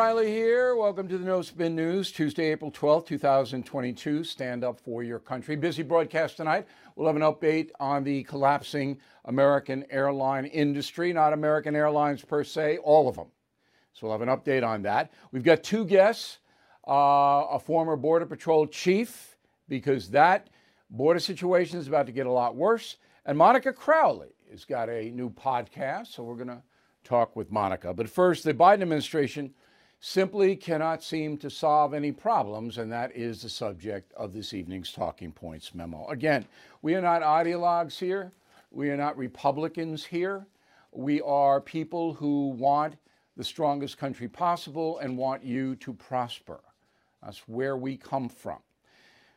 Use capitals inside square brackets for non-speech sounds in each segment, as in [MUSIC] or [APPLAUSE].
O'Reilly here. Welcome to the No Spin News, Tuesday, April 12th, 2022. Stand up for your country. Busy broadcast tonight. We'll have an update on the collapsing American airline industry, not American Airlines per se, all of them. So we'll have an update on that. We've got two guests uh, a former Border Patrol chief, because that border situation is about to get a lot worse, and Monica Crowley has got a new podcast. So we're going to talk with Monica. But first, the Biden administration simply cannot seem to solve any problems, and that is the subject of this evening's Talking Points memo. Again, we are not ideologues here, we are not Republicans here. We are people who want the strongest country possible and want you to prosper. That's where we come from.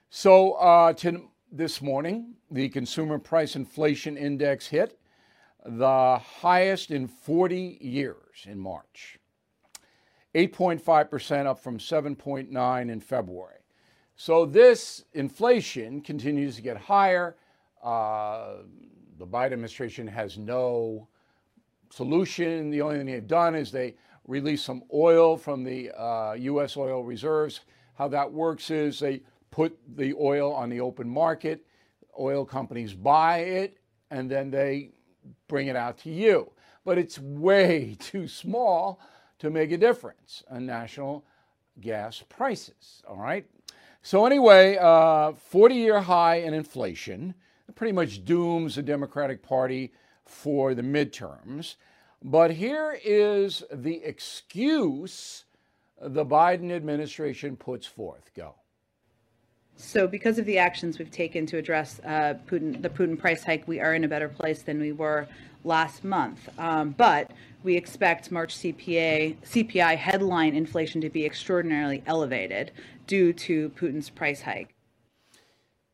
So, uh, to, this morning, the Consumer Price Inflation Index hit the highest in 40 years in March. 8.5% up from 7.9 in February. So this inflation continues to get higher. Uh, the Biden administration has no solution. The only thing they've done is they release some oil from the uh, U.S. oil reserves. How that works is they put the oil on the open market, oil companies buy it, and then they bring it out to you. But it's way [LAUGHS] too small to make a difference on national gas prices. All right. So, anyway, 40 uh, year high in inflation pretty much dooms the Democratic Party for the midterms. But here is the excuse the Biden administration puts forth. Go. So, because of the actions we've taken to address uh, Putin, the Putin price hike, we are in a better place than we were last month. Um, but we expect March CPA, CPI headline inflation to be extraordinarily elevated due to Putin's price hike.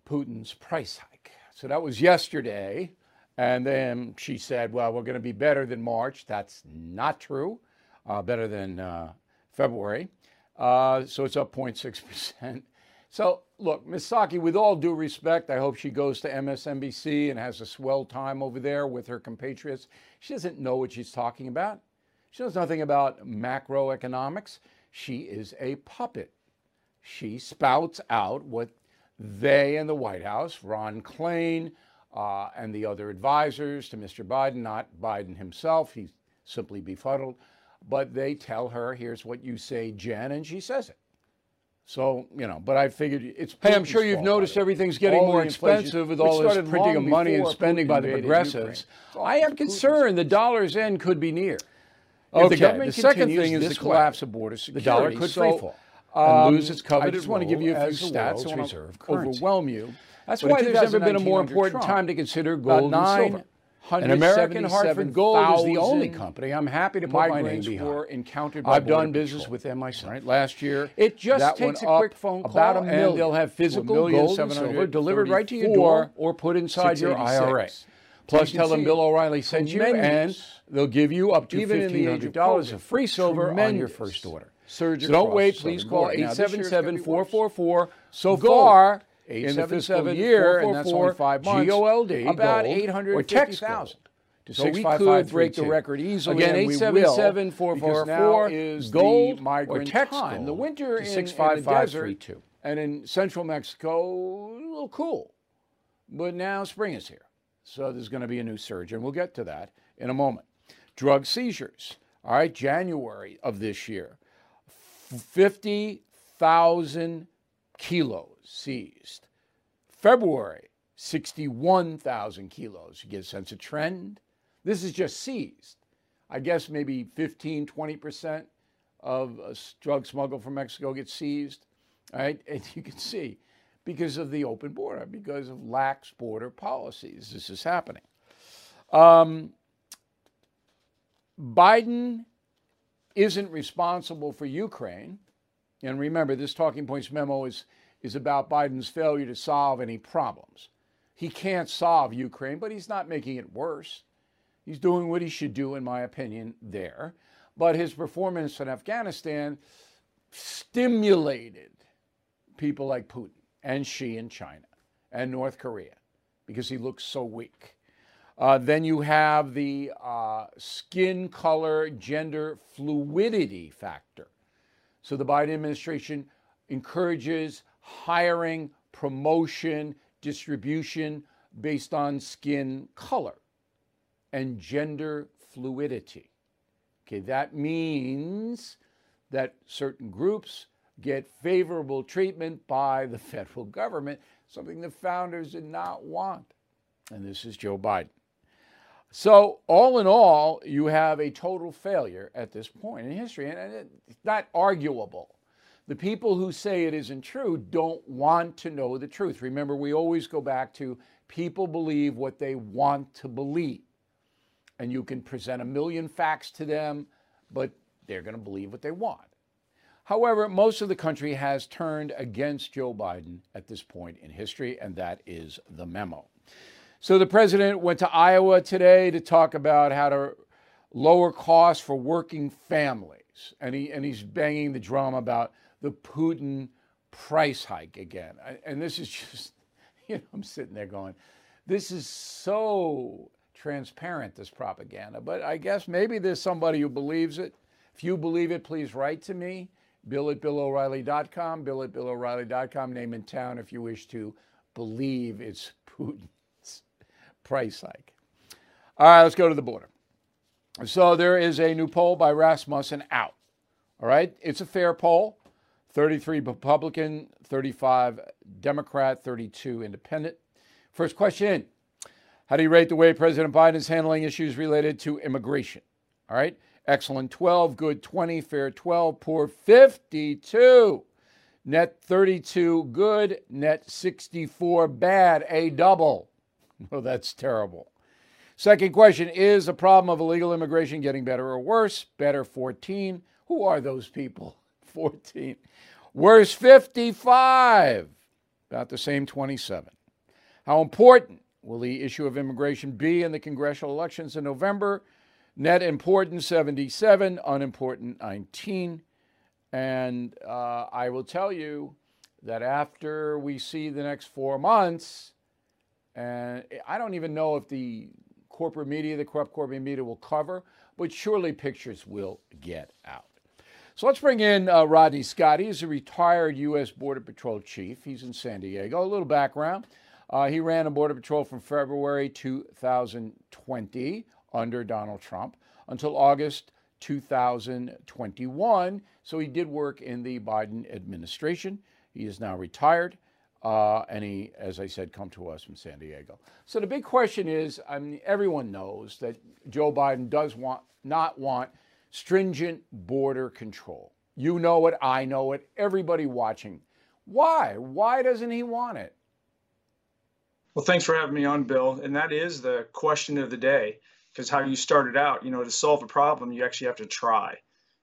Putin's price hike. So that was yesterday. And then she said, well, we're going to be better than March. That's not true. Uh, better than uh, February. Uh, so it's up 0.6%. So, look, Ms. Psaki, with all due respect, I hope she goes to MSNBC and has a swell time over there with her compatriots. She doesn't know what she's talking about. She knows nothing about macroeconomics. She is a puppet. She spouts out what they in the White House, Ron Klain, uh, and the other advisors to Mr. Biden, not Biden himself, he's simply befuddled, but they tell her, here's what you say, Jen, and she says it. So, you know, but I figured it's. Hey, I'm sure you've noticed everything's getting more expensive with all this printing of money and spending by the progressives. I am concerned the dollar's end could be near. Okay, the, the second thing is the collapse way, of border security. The dollar could so, fall um, and lose its coveted I just want to give you a few stats. I want to overwhelm you. That's but why there's never been a more important Trump, time to consider gold and silver. An American Hartford Gold is the only company I'm happy to put my name behind. Encountered I've done business with them myself. Right, last year, it just takes a quick phone call about a million, and they'll have physical gold and silver delivered right to your door or put inside your IRA. Plus, tell them Bill O'Reilly sent you, and they'll give you up to fifteen hundred dollars of free silver on your first order. So don't wait. Please call 877-444. So far, in the fiscal year, and that's only five months, G-O-L-D, about 850,000. So we could break the record easily. Again, 877 444 is gold or text time. The winter in, in the desert and in central Mexico, a little cool. But now spring is here. So there's going to be a new surge, and we'll get to that in a moment. Drug seizures. All right, January of this year, 50,000 kilos seized. February, 61,000 kilos. You get a sense of trend? This is just seized. I guess maybe 15, 20% of drug smuggled from Mexico gets seized. Right? [LAUGHS] And you can see because of the open border, because of lax border policies, this is happening. Um, Biden isn't responsible for Ukraine. And remember, this Talking Points memo is is about Biden's failure to solve any problems. He can't solve Ukraine, but he's not making it worse. He's doing what he should do, in my opinion, there. But his performance in Afghanistan stimulated people like Putin and Xi in China and North Korea because he looks so weak. Uh, then you have the uh, skin color, gender fluidity factor. So the Biden administration encourages hiring, promotion, distribution based on skin color and gender fluidity. Okay, that means that certain groups get favorable treatment by the [LAUGHS] federal government, something the founders did not want. And this is Joe Biden. So, all in all, you have a total failure at this point in history, and it's not arguable. The people who say it isn't true don't want to know the truth. Remember, we always go back to people believe what they want to believe. And you can present a million facts to them, but they're going to believe what they want. However, most of the country has turned against Joe Biden at this point in history, and that is the memo. So the president went to Iowa today to talk about how to lower costs for working families. And, he, and he's banging the drum about the Putin price hike again. And this is [LAUGHS] just, you know, I'm sitting there going, this is so transparent, this propaganda. But I guess maybe there's somebody who believes it. If you believe it, please write to me, bill at billoreilly.com, bill at billoreilly.com, name and town if you wish to believe it's [LAUGHS] Putin's price hike. All right, let's go to the border. So there is a new poll by Rasmussen out. All right, it's a fair poll. 33 Republican, 35 Democrat, 32 Independent. First question How do you rate the way President Biden is handling issues related to immigration? All right. Excellent 12, good 20, fair 12, poor 52, net 32, good, net 64, bad, a double. [LAUGHS] Well, that's terrible. Second question Is the problem of illegal immigration getting better or worse? Better 14. Who are those people? 14. Verse 55. About the same 27. How important will the issue of immigration be in the congressional elections in November? Net important 77, unimportant 19. And uh, I will tell you that after we see the next four months, and I don't even know if the corporate media, the corrupt corporate media will cover, but surely pictures will get out. So let's bring in uh, Rodney Scott. He's a retired U.S. Border Patrol chief. He's in San Diego. A little background. Uh, he ran a Border Patrol from February 2020 under Donald Trump until August 2021. So he did work in the Biden administration. He is now retired. Uh, and he, as I said, come to us from San Diego. So the big question is, I mean, everyone knows that Joe Biden does want not want stringent border control. You know it, I know it, everybody watching. Why? Why doesn't he want it? Well, thanks for having me on, Bill. And that is the question of the day, because how you started out, you know, to solve a problem, you actually have to try.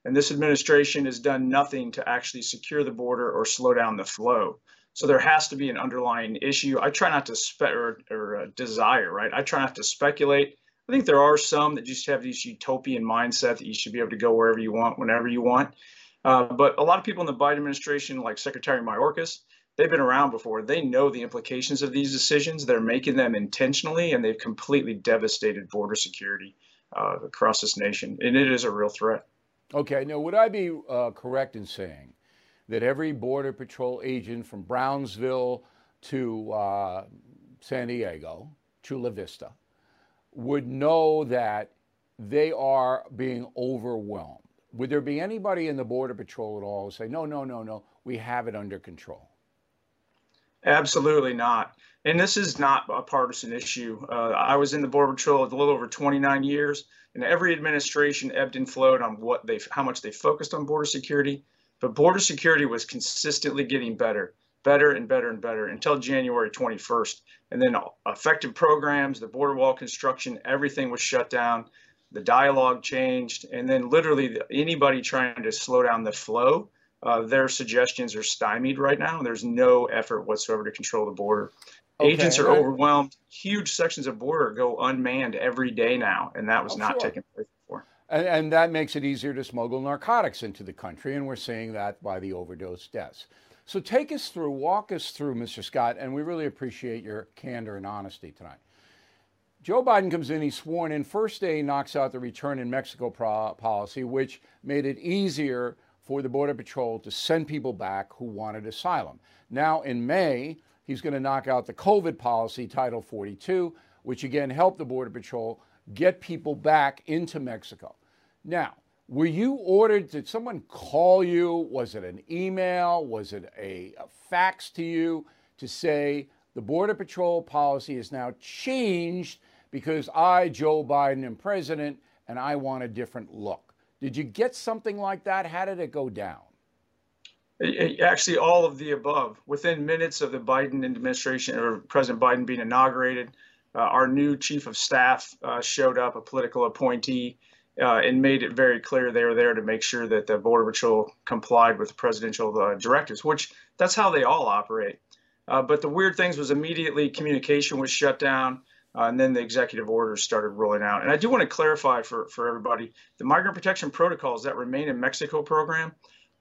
And this administration has done nothing to actually secure the border or slow down the flow. So there has to be an underlying issue. I try not to spe- or, or uh, desire, right? I try not to speculate. I think there are some that just have this utopian mindset that you should be able to go wherever you want, whenever you want. Uh, but a lot of people in the Biden administration, like Secretary Mayorkas, they've been around before. They know the implications of these decisions. They're making them intentionally, and they've completely devastated border security uh, across this nation. And it is a real threat. Okay. Now, would I be uh, correct in saying that every Border Patrol agent from Brownsville to uh, San Diego, Chula Vista, would know that they are being overwhelmed? Would there be anybody in the Border Patrol at all who say, no, no, no, no, we have it under control? Absolutely not. And this is not a partisan issue. Uh, I was in the Border Patrol a little over 29 years, and every administration ebbed and flowed on what they, how much they focused on border security. But border security was consistently getting better, better and better and better until January 21st. And then effective programs, the border wall construction, everything was shut down. The dialogue changed. And then literally anybody trying to slow down the flow, uh, their suggestions are stymied right now. There's no effort whatsoever to control the border. Okay. Agents are overwhelmed. Huge sections of border go unmanned every day now, and that was oh, not sure. taking place. And, and, that makes it easier to smuggle narcotics into the country, and we're seeing that by the overdose deaths. So take us through, walk us through, Mr. Scott, and we really appreciate your candor and honesty tonight. Joe Biden comes in, he's sworn in. First day, knocks out the return in Mexico pro- policy, which made it easier for the Border Patrol to send people back who wanted asylum. Now, in May, he's going to knock out the COVID policy, Title 42, which again helped the Border Patrol get people back into Mexico. Now, were you ordered? Did someone call you? Was it an email? Was it a, a fax to you to say the Border Patrol policy is now changed because I, Joe Biden, am president and I want a different look? Did you get something like that? How did it go down? Actually, all of the above. Within minutes of the Biden administration or President Biden being inaugurated, uh, our new chief of staff uh, showed up, a political appointee uh, and made it very clear they were there to make sure that the Border Patrol complied with the presidential uh, directives, which that's how they all operate. Uh, but the weird things was immediately communication was shut down, uh, and then the executive orders started rolling out. And I do want to clarify for, for everybody the migrant protection protocols that remain in Mexico program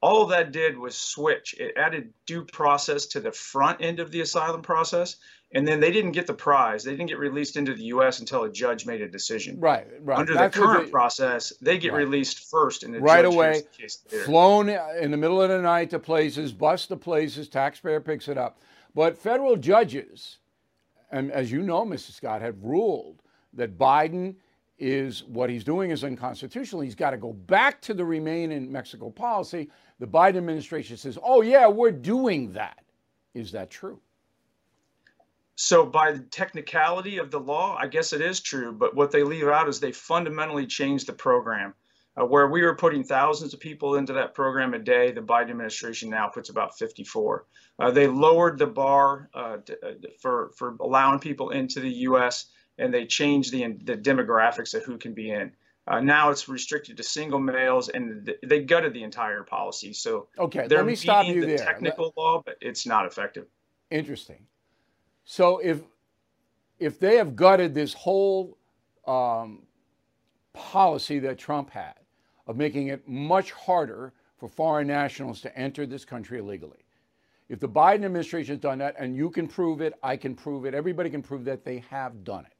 all that did was switch. It added due process to the front end of the asylum process, and then they didn't get the prize. They didn't get released into the U.S. until a judge made a decision. Right, right. Under That's the current they, process, they get right. released first, and the right away, flown in the middle of the night to places, bus to places. Taxpayer picks it up, but federal judges, and as you know, Mrs. Scott, have ruled that Biden is what he's doing is unconstitutional. He's got to go back to the remain in Mexico policy. The Biden administration says, oh, yeah, we're doing that. Is that true? So, by the technicality of the law, I guess it is true. But what they leave out is they fundamentally changed the program. Uh, where we were putting thousands of people into that program a day, the Biden administration now puts about 54. Uh, they lowered the bar uh, uh for for allowing people into the U.S and they changed the the demographics of who can be in. Uh, now it's restricted to single males, and th- they gutted the entire policy. So okay, let me stop you the there. Technical let... law, but it's not effective. Interesting. So if if they have gutted this whole um, policy that Trump had of making it much harder for foreign nationals to enter this country illegally, if the Biden administration has done that, and you can prove it, I can prove it, everybody can prove that they have done it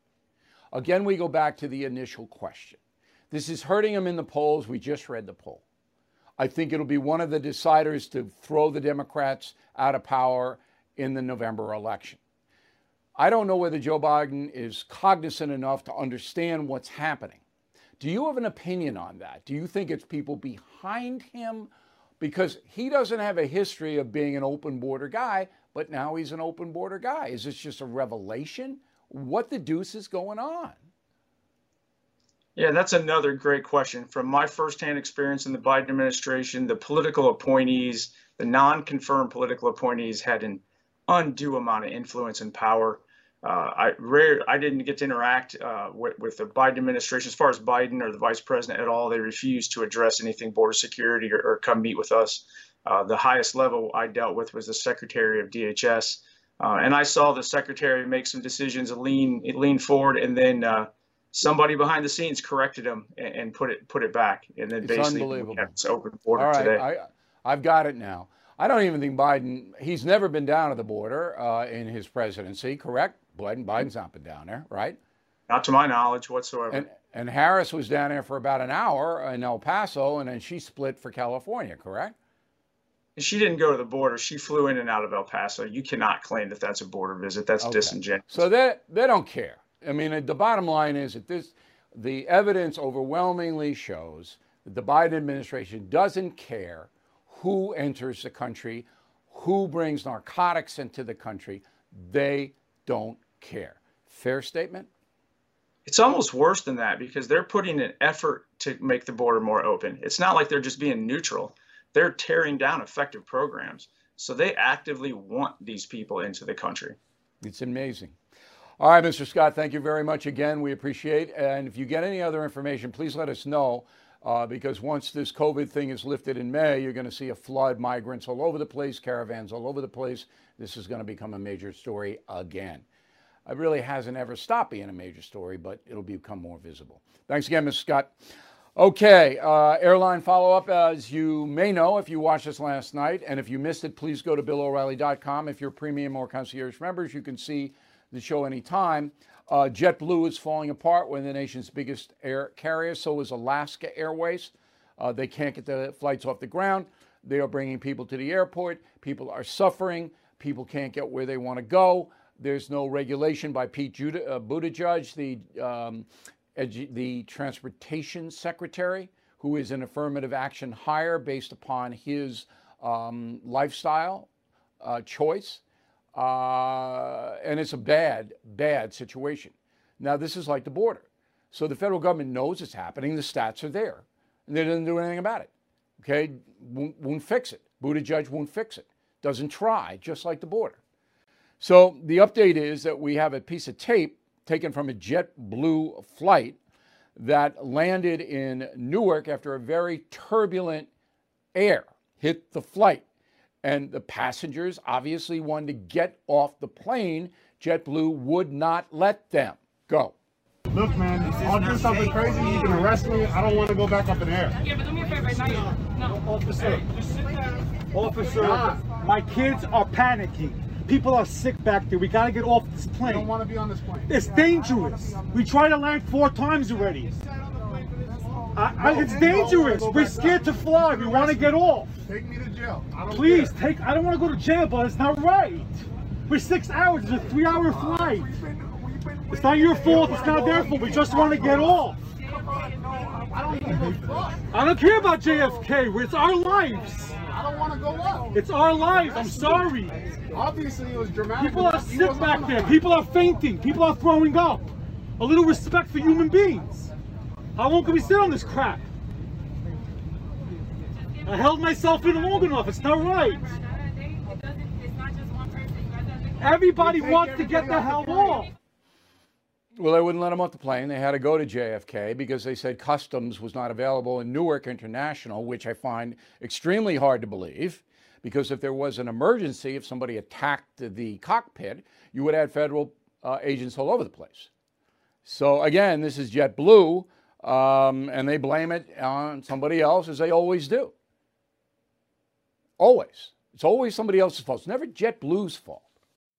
Again, we go back to the initial question. This is hurting him in the polls. We just read the poll. I think it'll be one of the deciders to throw the Democrats out of power in the November election. I don't know whether Joe Biden is cognizant enough to understand what's happening. Do you have an opinion on that? Do you think it's people behind him? Because he doesn't have a history of being an open border guy, but now he's an open border guy. Is this just a revelation? what the deuce is going on? Yeah, that's another great question. From my firsthand experience in the Biden administration, the political appointees, the non confirmed political appointees had an undue amount of influence and power. Uh, I rare, I didn't get to interact uh, with, with, the Biden administration as far as Biden or the vice president at all. They refused to address anything border security or, or come meet with us. Uh, the highest level I dealt with was the secretary of DHS. Uh, and I saw the secretary make some decisions, lean lean forward, and then uh, somebody behind the scenes corrected him and, and, put it put it back. And then it's basically unbelievable. it's open border All right, today. I, I've got it now. I don't even think Biden. He's never been down to the border uh, in his presidency. Correct? Biden. Biden's not been down there, right? Not to my knowledge whatsoever. And, and Harris was down there for about an hour in El Paso, and then she split for California. Correct? she didn't go to the border. She flew in and out of El Paso. You cannot claim that that's a border visit. That's okay. disingenuous. So they they don't care. I mean, the bottom line is that this the evidence overwhelmingly shows that the Biden administration doesn't care who enters the country, who brings narcotics into the country. They don't care. Fair statement? It's almost worse than that because they're putting an effort to make the border more open. It's not like they're just being neutral they're tearing down effective programs. So they actively want these people into the country. It's amazing. All right, Mr. Scott, thank you very much again. We appreciate. And if you get any other information, please let us know. Uh, because once this COVID thing is lifted in May, you're going to see a flood, migrants all over the place, caravans all over the place. This is going to become a major story again. It really hasn't ever stopped being a major story, but it'll become more visible. Thanks again, Ms. Scott. Okay, uh, airline follow up. As you may know, if you watched us last night, and if you missed it, please go to BillO'Reilly.com. If you're premium or concierge members, you can see the show anytime. Uh, JetBlue is falling apart. one of the nation's biggest air carriers. So is Alaska Airways. Uh, they can't get the flights off the ground. They are bringing people to the airport. People are suffering. People can't get where they want to go. There's no regulation by Pete uh, Buttigieg, the, um, edu- the transportation secretary, who is an affirmative action hire based upon his um, lifestyle uh, choice. Uh, and it's a bad, bad situation. Now, this is like the border. So the federal government knows it's happening. The stats are there. And they didn't do anything about it. Okay? Won't, won't fix it. Buttigieg won't fix it. Doesn't try, just like the border. So the update is that we have a piece of tape taken from a JetBlue flight that landed in Newark after a very turbulent air hit the flight. And the passengers obviously wanted to get off the plane. JetBlue would not let them go. Look, man, I'll do something crazy. You can arrest me. I don't want to go back up in the air. Yeah, but do me a favor, not No. Officer, officer, my kids are panicking. People are sick back there. We gotta get off this plane. I don't want to be on this plane. It's dangerous. We tried to land four times already. I, I, it's dangerous. We're scared to fly. We want to get off. Take me to jail. I don't Please care. take. I don't want to go to jail, but it's not right. We're six hours. It's a three-hour uh, flight. It's not your fault. It's not their fault. We just want to get off. I don't give a fuck. I don't care about JFK. It's our lives. I don't want to go up. It's our lives. I'm sorry. Obviously, it was dramatic. People are enough. Sick back there. the- People are fainting. People are throwing up. A little respect for human beings. How long can we sit on this crap? I held myself in long enough. It's not right. Everybody wants to get the hell off. Well, they wouldn't let them off the plane. They had to go to JFK because they said customs was not available in Newark International, which I find extremely hard to believe. Because if there was an emergency, if somebody attacked the cockpit, you would have federal uh, agents all over the place. So again, this is JetBlue, um, and they blame it on somebody else, as they always do. Always. It's always somebody else's fault. It's never JetBlue's fault.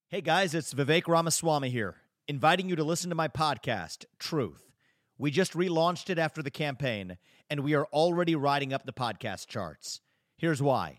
Hey guys, it's Vivek Ramaswamy here, inviting you to listen to my podcast, Truth. We just relaunched it after the campaign, and we are already riding up the podcast charts. Here's why.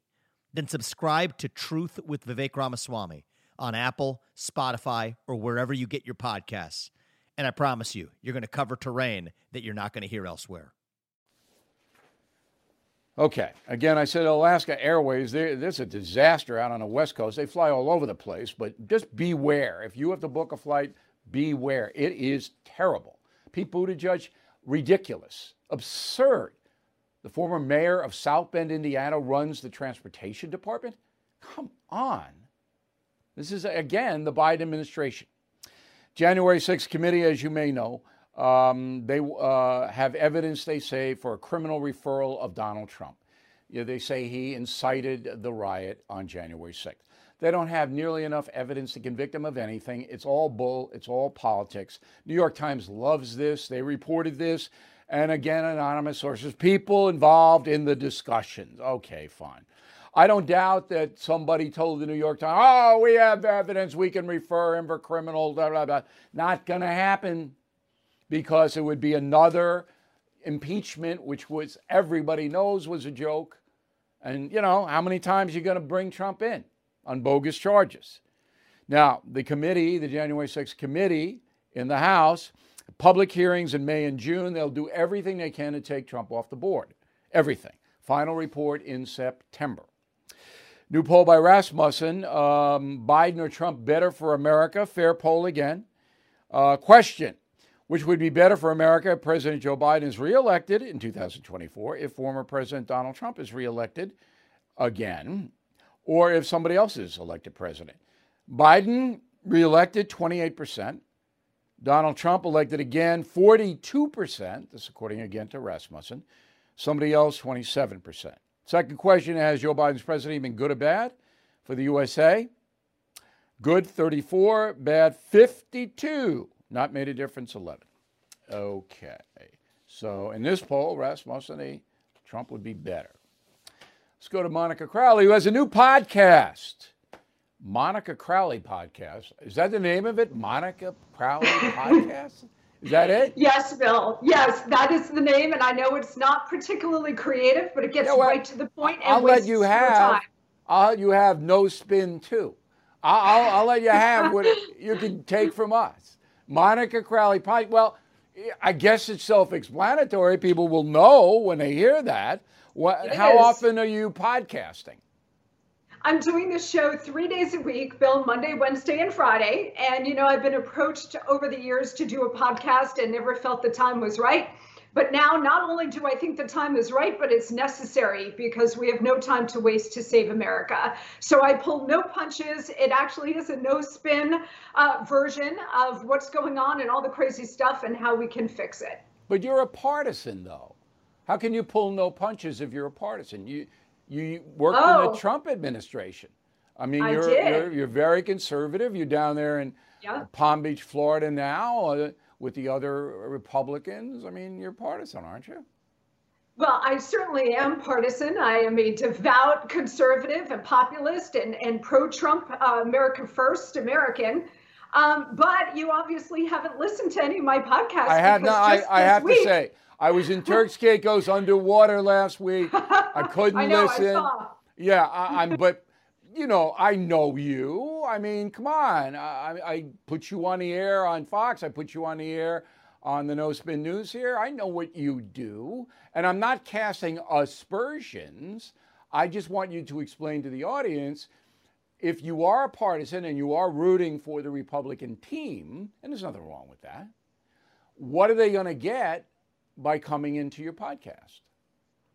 then subscribe to Truth with Vivek Ramaswamy on Apple, Spotify, or wherever you get your podcasts. And I promise you, you're going to cover terrain that you're not going to hear elsewhere. Okay. Again, I said Alaska Airways, there- there's a disaster out on the West Coast. They fly all over the place, but just beware. If you have to book a flight, beware. It is terrible. Pete Buttigieg, ridiculous, absurd. The former mayor of South Bend, Indiana, runs the transportation department. Come on. This is, again, the Biden administration. January 6th committee, as you may know, um, they uh, have evidence, they say, for a criminal referral of Donald Trump. You know, they say he incited the riot on January 6th. They don't have nearly enough evidence to convict him of anything. It's all bull, it's all politics. New York Times loves this. They reported this. And again, anonymous sources, people involved in the discussions. Okay, fine. I don't doubt that somebody told the New York Times, oh, we have evidence, we can refer him for criminal, blah, blah, blah. Not going to happen because it would be another impeachment, which was everybody knows was a joke. And, you know, how many times are you going to bring Trump in on bogus charges? Now, the committee, the January 6th committee in the House, public hearings in May and June, they'll do everything they can to take Trump off the board. Everything. Final report in September. New poll by Rasmussen um, Biden or Trump better for America? Fair poll again. Uh, question Which would be better for America if President Joe Biden is reelected in 2024, if former President Donald Trump is reelected again, or if somebody else is elected president? Biden reelected 28%. Donald Trump elected again 42%. This according again to Rasmussen. Somebody else 27%. Second question Has Joe Biden's presidency been good or bad for the USA? Good 34, bad 52. Not made a difference 11. Okay. So in this poll, Rasmussen, eh, Trump would be better. Let's go to Monica Crowley, who has a new podcast. Monica Crowley podcast. Is that the name of it? Monica Crowley [LAUGHS] podcast? Is that it? Yes, Bill. Yes, that is the name, and I know it's not particularly creative, but it gets Yeah, well, right to the point and I'll let you have. I'll let you have no spin too. I'll, I'll, I'll let you have what [LAUGHS] you can take from us. Monica Crowley podcast. Well, I guess it's self-explanatory. People will know when they hear that. What, It how is. often are you podcasting? I'm doing this show three days a week, Bill, Monday, Wednesday, and Friday. And, you know, I've been approached over the years to do a podcast and never felt the time was right. But now, not only do I think the time is right, but it's necessary because we have no time to waste to save America. So I pull no punches. It actually is a no spin uh, version of what's going on and all the crazy stuff and how we can fix it. But you're a partisan, though. How can you pull no punches if you're a partisan? You you worked in Oh. the Trump administration. I mean, I you're, you're you're very conservative. You're down there in Yeah. Palm Beach, Florida now uh, with the other Republicans. I mean, you're partisan, aren't you? Well, I certainly am partisan. I am a devout conservative and populist and, and pro Trump, uh, America First American. Um, but you obviously haven't listened to any of my podcasts. I have not. I, I have week- to say, I was in Turks Caicos underwater last week. I [LAUGHS] couldn't I know, I listen. saw. Yeah, I, I'm. But you know, I know you. I mean, come on. I, I put you on the air on Fox. I put you on the air on the No Spin News here. I know what you do, and I'm not casting aspersions. I just want you to explain to the audience if you are a partisan and you are rooting for the Republican team, and there's nothing wrong with that, what are they going to get by coming into your podcast?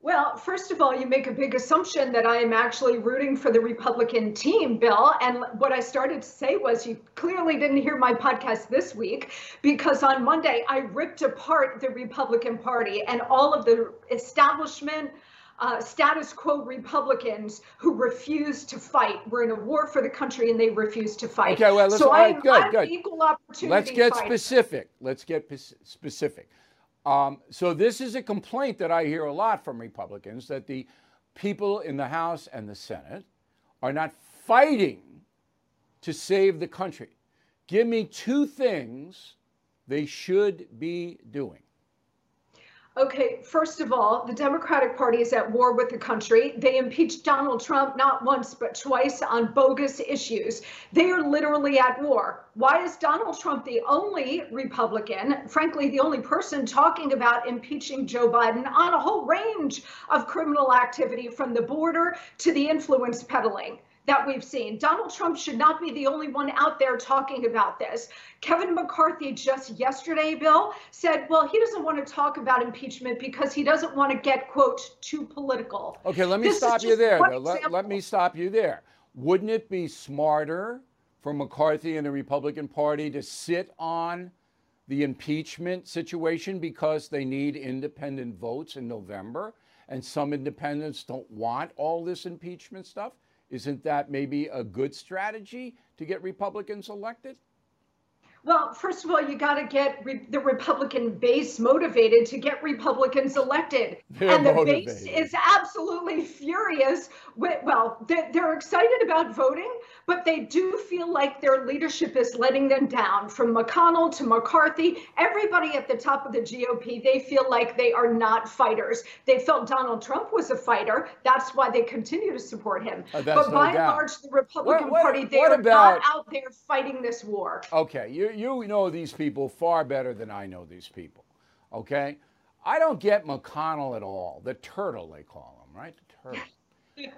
Well, first of all, you make a big assumption that I am actually rooting for the Republican team, Bill. And what I started to say was you clearly didn't hear my podcast this week because on Monday I ripped apart the Republican Party and all of the establishment. Uh, status quo Republicans who refuse to fight. We're in a war for the country and they refuse to fight. Okay, well, let's- so all right, I'm, good, I'm good. equal opportunity. Let's get fighter. specific. Let's get specific. Um, so this is a complaint that I hear a lot from Republicans that the people in the House and the Senate are not fighting to save the country. Give me two things they should be doing. Okay, first of all, the Democratic Party is at war with the country. They impeached Donald Trump not once, but twice on bogus issues. They are literally at war. Why is Donald Trump the only Republican, frankly, the only person talking about impeaching Joe Biden on a whole range of criminal activity from the border to the influence peddling? That we've seen. Donald Trump should not be the only one out there talking about this. Kevin McCarthy just yesterday, Bill, said, well, he doesn't want to talk about impeachment because he doesn't want to get, quote, too political. Okay, let me This stop you there. Though. Let, let me stop you there. Wouldn't it be smarter for McCarthy and the Republican Party to sit on the impeachment situation because they need independent votes in November and some independents don't want all this impeachment stuff? Isn't that maybe a good strategy to get Republicans elected? Well, first of all, you got to get re- the Republican base motivated to get Republicans elected. They're and the motivated. base is absolutely furious. With, well, they're, they're excited about voting, but they do feel like their leadership is letting them down. From McConnell to McCarthy, everybody at the top of the GOP, they feel like they are not fighters. They felt Donald Trump was a fighter. That's why they continue to support him. Uh, but no by and large, the Republican what- Party, they what are about- not out there fighting this war. Okay, you, you know these people far better than I know these people. Okay? I don't get McConnell at all. The turtle, they call him, right? The turtle.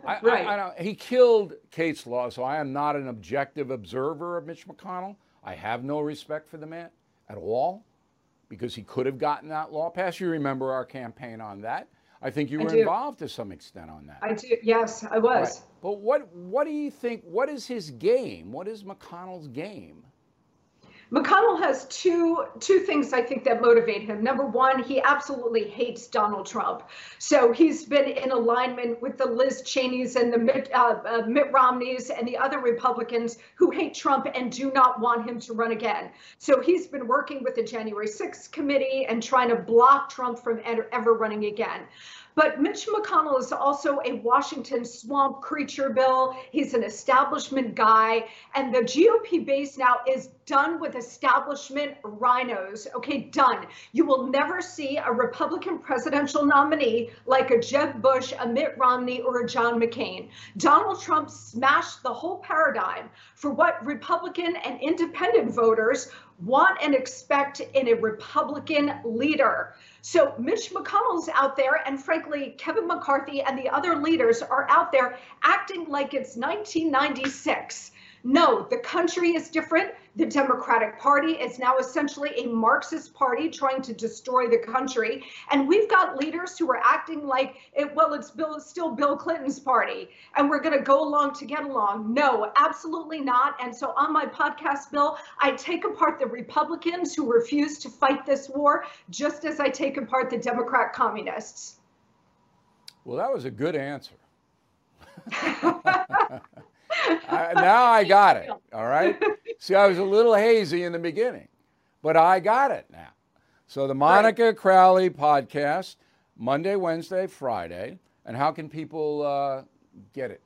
I, Right. I, I he killed Kate's Law, so I am not an objective observer of Mitch McConnell. I have no respect for the man at all because he could have gotten that law passed. You remember our campaign on that. I think you were involved to some extent on that. I do. Yes, I was. Right. But what what do you think? What is his game? What is McConnell's game? McConnell has two two things I think that motivate him. Number one, he absolutely hates Donald Trump, so he's been in alignment with the Liz Cheneys and the Mitt, uh, uh, Mitt Romneys and the other Republicans who hate Trump and do not want him to run again. So he's been working with the January 6th committee and trying to block Trump from ever running again. But Mitch McConnell is also a Washington swamp creature, Bill. He's an establishment guy. And the GOP base now is done with establishment rhinos. Okay, done. You will never see a Republican presidential nominee like a Jeb Bush, a Mitt Romney, or a John McCain. Donald Trump smashed the whole paradigm for what Republican and independent voters want and expect in a Republican leader. So Mitch McConnell's out there, and frankly, Kevin McCarthy and the other leaders are out there acting like it's 1996. No, the country is different. The Democratic Party is now essentially a Marxist party trying to destroy the country. And we've got leaders who are acting like, it, well, it's Bill, still Bill Clinton's party and we're going to go along to get along. No, absolutely not. And so on my podcast, Bill, I take apart the Republicans who refuse to fight this war, just as I take apart the Democrat communists. Well, that was a good answer. [LAUGHS] I, now I [LAUGHS] got it. All right. See, I was a little hazy in the beginning, but I got it now. So the Monica right. Crowley podcast, Monday, Wednesday, Friday. And how can people uh, get it?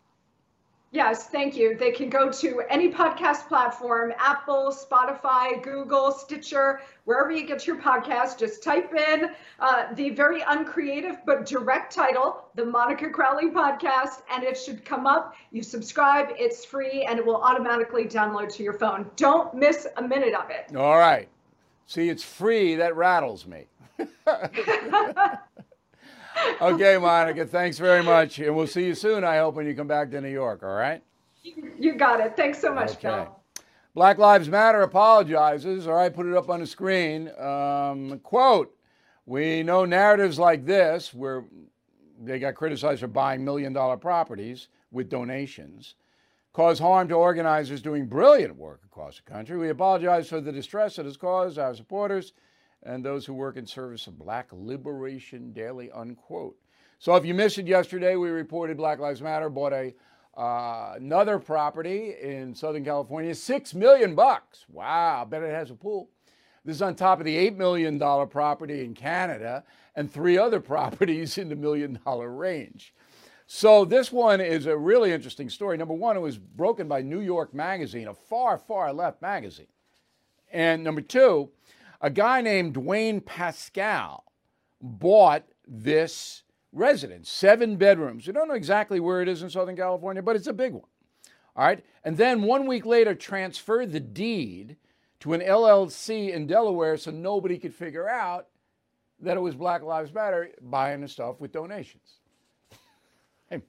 Yes, thank you. They can go to any podcast platform Apple, Spotify, Google, Stitcher, wherever you get your podcast. Just type in uh, the very uncreative but direct title, The Monica Crowley Podcast, and it should come up. You subscribe, it's free, and it will automatically download to your phone. Don't miss a minute of it. All right. See, it's free. That rattles me. [LAUGHS] [LAUGHS] okay, Monica, thanks very much. And we'll see you soon, I hope, when you come back to New York, all right? You got it. Thanks so much, okay. Bill. Black Lives Matter apologizes. All right, put it up on the screen. Um, quote We know narratives like this, where they got criticized for buying million dollar properties with donations, cause harm to organizers doing brilliant work across the country. We apologize for the distress it has caused our supporters and those who work in service of Black Liberation Daily, unquote. So if you missed it yesterday, we reported Black Lives Matter bought a uh, another property in Southern California, six million bucks. Wow, I bet it has a pool. This is on top of the eight million dollar property in Canada and three other [LAUGHS] properties in the million dollar range. So this one is a really interesting story. Number one, it was broken by New York Magazine, a far, far left magazine. And number two, a guy named Dwayne Pascal bought this residence, seven bedrooms. We don't know exactly where it is in Southern California, but it's a big one. All right. And then one week later, transferred the deed to an LLC in Delaware so nobody could figure out that it was Black Lives Matter buying the stuff with donations. [LAUGHS]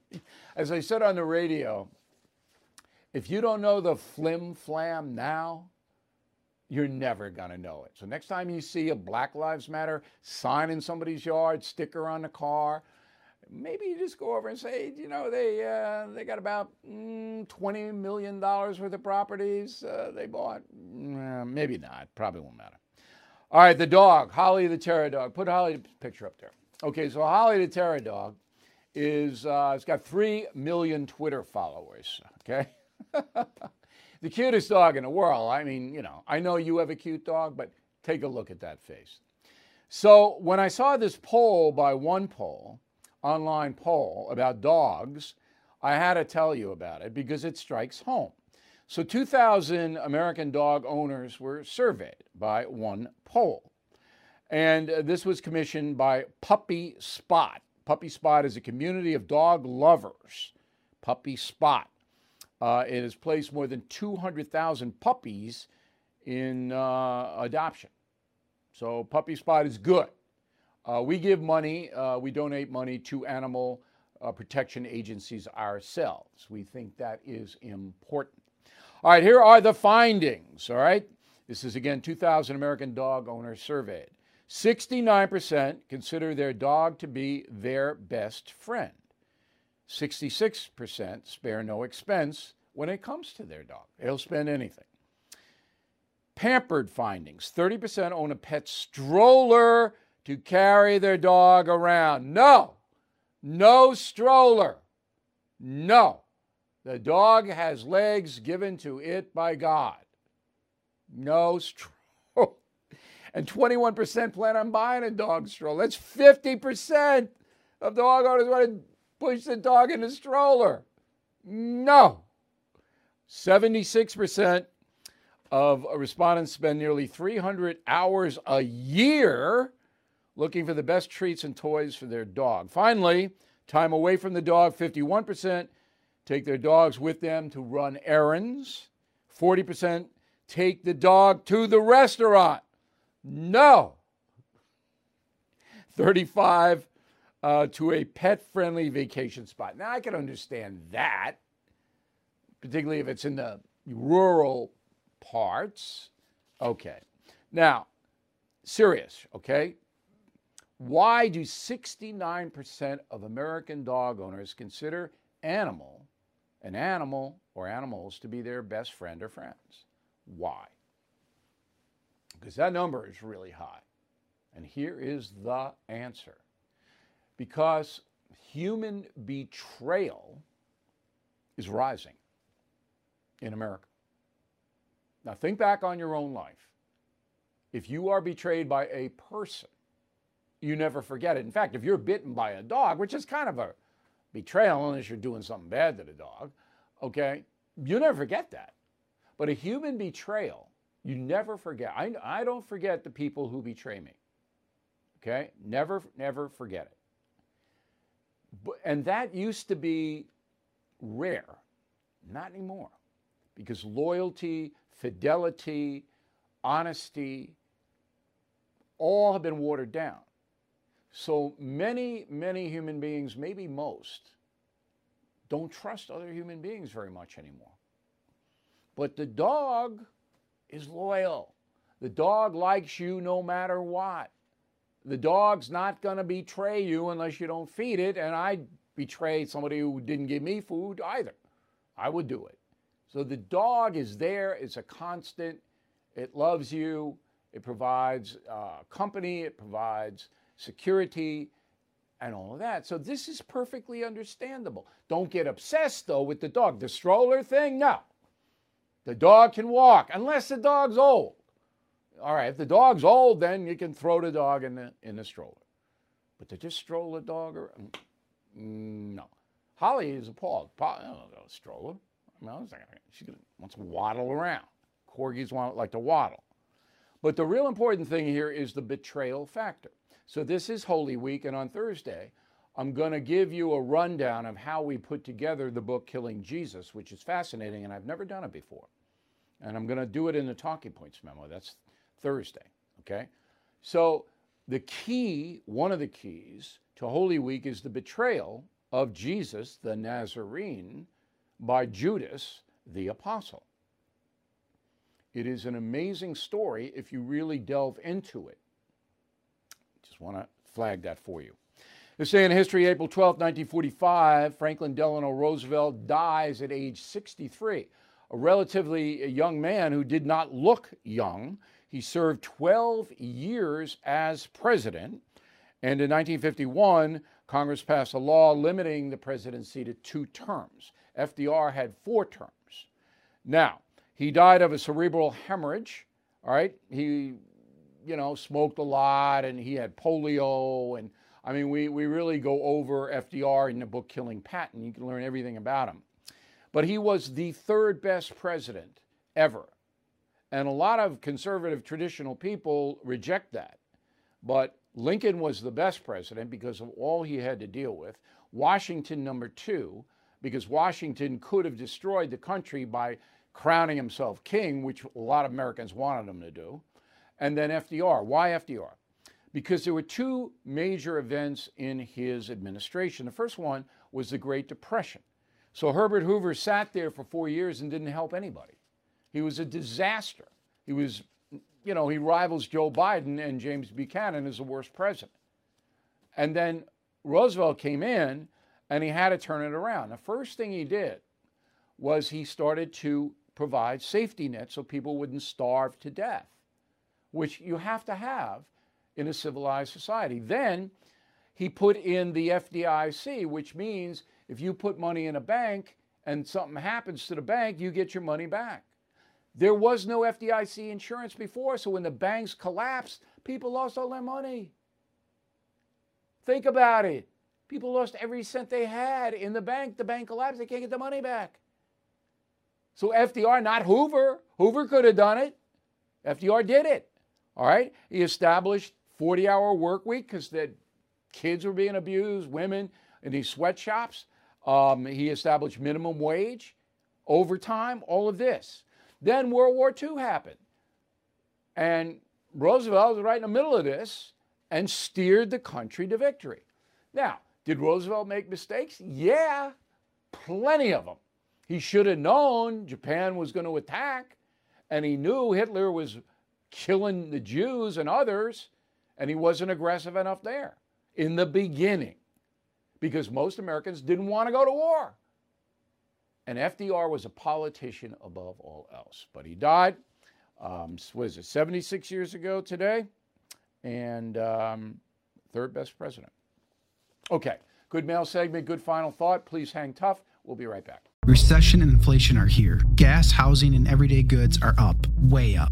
As I said on the radio, if you don't know the flim flam now, you're never going to know it. So next time you see a Black Lives Matter sign in somebody's yard, sticker on the car, maybe you just go over and say, you know, they uh, they got about mm, twenty million dollars worth of properties uh, they bought. Mm, maybe not. Probably won't matter. All right, the dog, Holly the Terror Dog. Put Holly's picture up there. Okay, so Holly the Terror Dog is uh, it's got three million Twitter followers. Okay. [LAUGHS] the cutest dog in the world. I mean, you know, I know you have a cute dog, but take a look at that face. So when I saw this poll by OnePoll, online poll about dogs, I had to tell you about it because it strikes home. So 2,000 American dog owners were surveyed by OnePoll. And uh, this was commissioned by Puppy Spot. Puppy Spot is a community of dog lovers. Puppy Spot. Uh, it has placed more than 200,000 puppies in uh, adoption. So Puppy Spot is good. Uh, we give money, uh, we donate money to animal uh, protection agencies ourselves. We think that is important. All right, here are the findings. All right, this is again 2,000 American dog owners surveyed. 69% consider their dog to be their best friend. 66% spare no expense when it comes to their dog. They'll spend anything. Pampered findings 30% own a pet stroller to carry their dog around. No, no stroller. No. The dog has legs given to it by God. No stroller. [LAUGHS] And 21% plan on buying a dog stroller. That's 50% of dog owners want to push the dog in a stroller. No. 76% of respondents spend nearly 300 hours a year looking for the best treats and toys for their dog. Finally, time away from the dog 51% take their dogs with them to run errands. 40% take the dog to the restaurant. No. 35 uh, to a pet friendly vacation spot. Now, I can understand that, particularly if it's in the rural parts. Okay. Now, serious, okay? Why do 69% of American dog owners consider animal, an animal or animals to be their best friend or friends? Why? Because that number is really high. And here is the answer because human betrayal is rising in America. Now, think back on your own life. If you are betrayed by a person, you never forget it. In fact, if you're bitten by a dog, which is kind of a betrayal unless you're doing something bad to the dog, okay, you never forget that. But a human betrayal, you never forget. I, I don't forget the people who betray me. Okay? Never, never forget it. And that used to be rare. Not anymore. Because loyalty, fidelity, honesty, all have been watered down. So many, many human beings, maybe most, don't trust other human beings very much anymore. But the dog is loyal. The dog likes you no matter what. The dog's not going to betray you unless you don't feed it. And I'd betray somebody who didn't give me food either. I would do it. So the dog is there, it's a constant. It loves you, it provides uh, company, it provides security, and all of that. So this is perfectly understandable. Don't get obsessed though with the dog. The stroller thing, no. The dog can walk unless the dog's old. All right, if the dog's old, then you can throw the dog in the in the stroller. But to just stroll the dog around, mm, no. Holly is appalled. I don't know, stroller. I mean, I was like, she wants to waddle around. Corgis want like to waddle. But the real important thing here is the betrayal factor. So this is Holy Week, and on Thursday, I'm going to give you a rundown of how we put together the book Killing Jesus, which is fascinating, and I've never done it before. And I'm going to do it in the talking points memo. That's Thursday. Okay? So the key, one of the keys to Holy Week is the betrayal of Jesus, the Nazarene, by Judas, the apostle. It is an amazing story if you really delve into it. Just want to flag that for you. This day in history, April 12, 1945, Franklin Delano Roosevelt dies at age 63. A relatively young man who did not look young. He served 12 years as president. And in 1951, Congress passed a law limiting the presidency to two terms. FDR had four terms. Now, he died of a cerebral hemorrhage. All right. He, you know, smoked a lot and he had polio. And I mean, we, we really go over FDR in the book Killing Patton. You can learn everything about him. But he was the third best president ever. And a lot of conservative traditional people reject that. But Lincoln was the best president because of all he had to deal with. Washington, number two, because Washington could have destroyed the country by crowning himself king, which a lot of Americans wanted him to do. And then FDR. Why FDR? Because there were two major events in his administration. The first one was the Great Depression. So Herbert Hoover sat there for four years and didn't help anybody. He was a disaster. He was, you know, he rivals Joe Biden and James Buchanan as the worst president. And then Roosevelt came in and he had to turn it around. The first thing he did was he started to provide safety nets so people wouldn't starve to death, which you have to have in a civilized society. Then he put in the FDIC, which means if you put money in a bank and something happens to the bank, you get your money back. There was no FDIC insurance before, so when the banks collapsed, people lost all their money. Think about it. People lost every cent they had in the bank. The bank collapsed, they can't get the money back. So FDR, not Hoover. Hoover could have done it. FDR did it. All right. He established 40 hour work week because the kids were being abused, women in these sweatshops. Um, he established minimum wage, overtime, all of this. Then World War II happened. And Roosevelt was right in the middle of this and steered the country to victory. Now, did Roosevelt make mistakes? Yeah, plenty of them. He should have known Japan was going to attack, and he knew Hitler was killing the Jews and others, and he wasn't aggressive enough there in the beginning because most Americans didn't want to go to war. And FDR was a politician above all else. But he died, um, was it 76 years ago today? And um, third best president. Okay, good mail segment, good final thought. Please hang tough. We'll be right back. Recession and inflation are here. Gas, housing, and everyday goods are up, way up.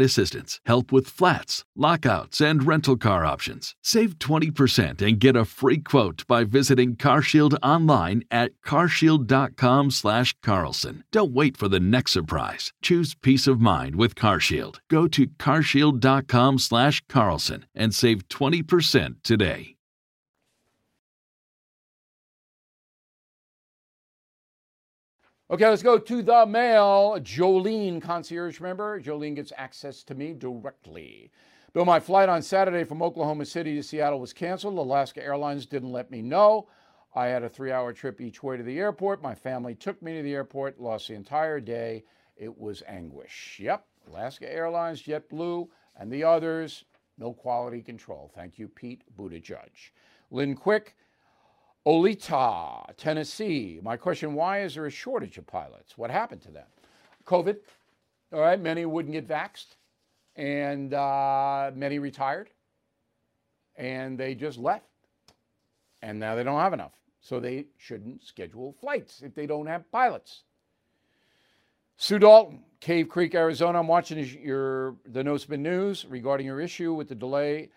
assistance, help with flats, lockouts, and rental car options. Save 20% and get a free quote by visiting CarShield online at carshield.com/carlson. Don't wait for the next surprise. Choose peace of mind with CarShield. Go to carshield.com/carlson and save 20% today. Okay, let's go to the mail. Jolene, concierge member. Jolene gets access to me directly. Bill, my flight on Saturday from Oklahoma City to Seattle was canceled. Alaska Airlines didn't let me know. I had a three hour trip each way to the airport. My family took me to the airport, lost the entire day. It was anguish. Yep, Alaska Airlines, JetBlue, and the others, no quality control. Thank you, Pete Buttigieg. Lynn Quick, Ooltewah, Tennessee. My question why is there a shortage of pilots? What happened to them? COVID. All right, many wouldn't get vaxxed, and uh, many retired, and they just left. And now they don't have enough. So they shouldn't schedule flights if they don't have pilots. Sue Dalton, Cave Creek, Arizona. I'm watching your the No Spin News regarding your issue with the delay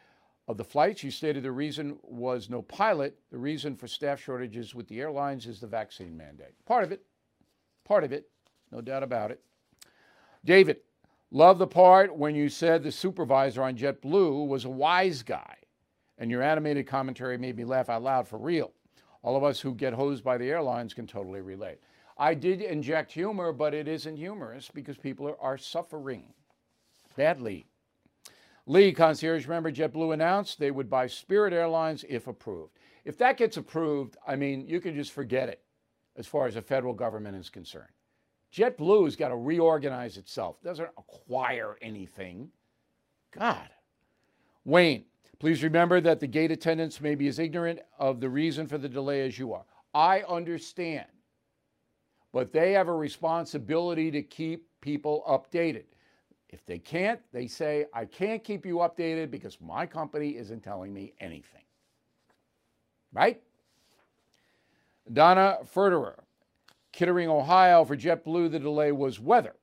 of the flights. You stated the reason was no pilot. The reason for staff shortages with the airlines is the vaccine mandate. Part of it. Part of it. No doubt about it. David, love the part when you said the supervisor on JetBlue was a wise guy. And your animated commentary made me laugh out loud for real. All of us who get hosed by the airlines can totally relate. I did inject humor, but it isn't humorous because people are suffering badly. Lee, concierge member JetBlue announced they would buy Spirit Airlines if approved. If that gets approved, I mean, you can just forget it as far as the federal government is concerned. JetBlue has got to reorganize itself. Doesn't acquire anything. God. Wayne, please remember that the gate attendants may be as ignorant of the reason for the delay as you are. I understand. But they have a responsibility to keep people updated. If they can't, they say, I can't keep you updated because my company isn't telling me anything. Right? Donna Ferderer, Kettering, Ohio, for JetBlue, the delay was weather,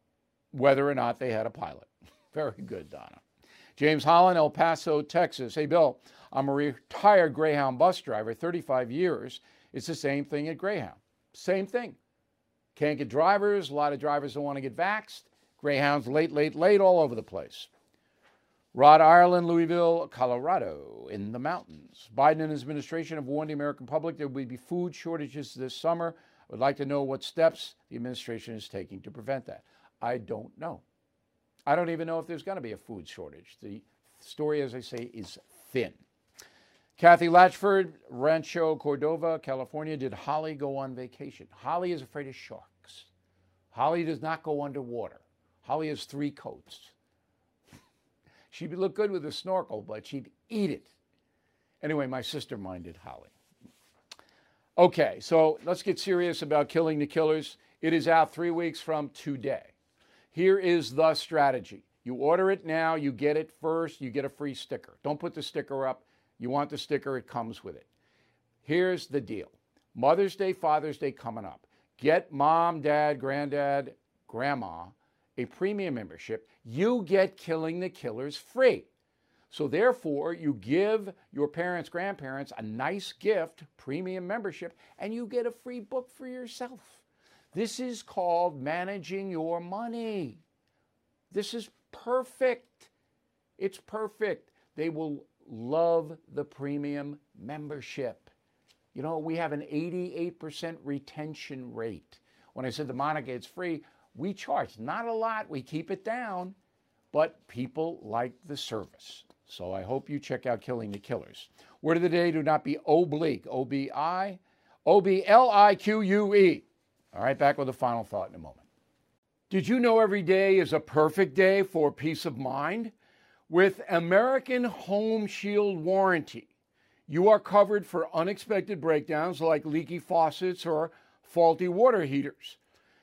whether or not they had a pilot. [LAUGHS] Very good, Donna. James Holland, El Paso, Texas. Hey, Bill, I'm a retired Greyhound bus driver, 35 years. It's the same thing at Greyhound. Same thing. Can't get drivers. A lot of drivers don't want to get vaxxed. Greyhounds late, late, late all over the place. Rhode Island, Louisville, Colorado, in the mountains. Biden and his administration have warned the American public there will be food shortages this summer. I would like to know what steps the administration is taking to prevent that. I don't know. I don't even know if there's going to be a food shortage. The story, as I say, is thin. Kathy Latchford, Rancho Cordova, California. Did Holly go on vacation? Holly is afraid of sharks. Holly does not go underwater. Holly has three coats. [LAUGHS] she'd look good with a snorkel, but she'd eat it. Anyway, my sister minded Holly. Okay, so let's get serious about killing the killers. It is out three weeks from today. Here is the strategy. You order it now, you get it first, you get a free sticker. Don't put the sticker up. You want the sticker, it comes with it. Here's the deal Mother's Day, Father's Day coming up. Get mom, dad, granddad, grandma a premium membership. You get Killing the Killers free. So, therefore, you give your parents, grandparents a nice gift, premium membership, and you get a free book for yourself. This is called managing your money. This is perfect. It's perfect. They will love the premium membership. You know, we have an 88% retention rate. When I said the Monica, it's free, we charge not a lot, we keep it down, but people like the service. So I hope you check out Killing the Killers. Word of the day do not be oblique, O B I, O B L I Q U E. All right, back with a final thought in a moment. Did you know every day is a perfect day for peace of mind? With American Home Shield Warranty, you are covered for unexpected breakdowns like leaky faucets or faulty water heaters.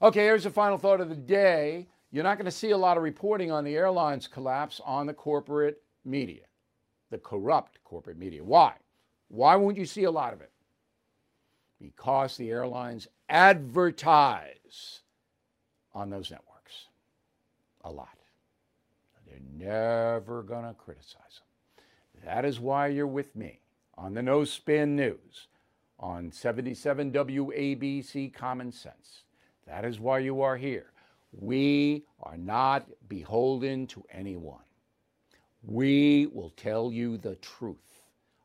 Okay, here's the final thought of the day. You're not going to see a lot of reporting on the airline's collapse on the corporate media, the corrupt corporate media. Why? Why won't you see a lot of it? because the airlines advertise on those networks a lot. They're never going to criticize them. That is why you're with me on the No Spin News on 77 WABC Common Sense. That is why you are here. We are not beholden to anyone. We will tell you the truth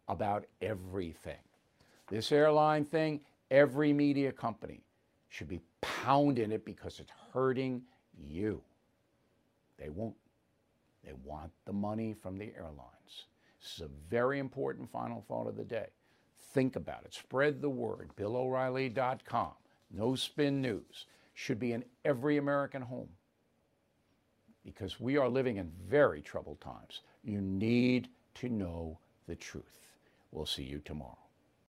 about everything. This airline thing, every media company should be pounding it because it's hurting you. They won't. They want the money from the airlines. This is a very important final thought of the day. Think about it. Spread the word. BillO'Reilly.com. No spin news should be in every American home because we are living in very troubled times. You need to know the truth. We'll see you tomorrow.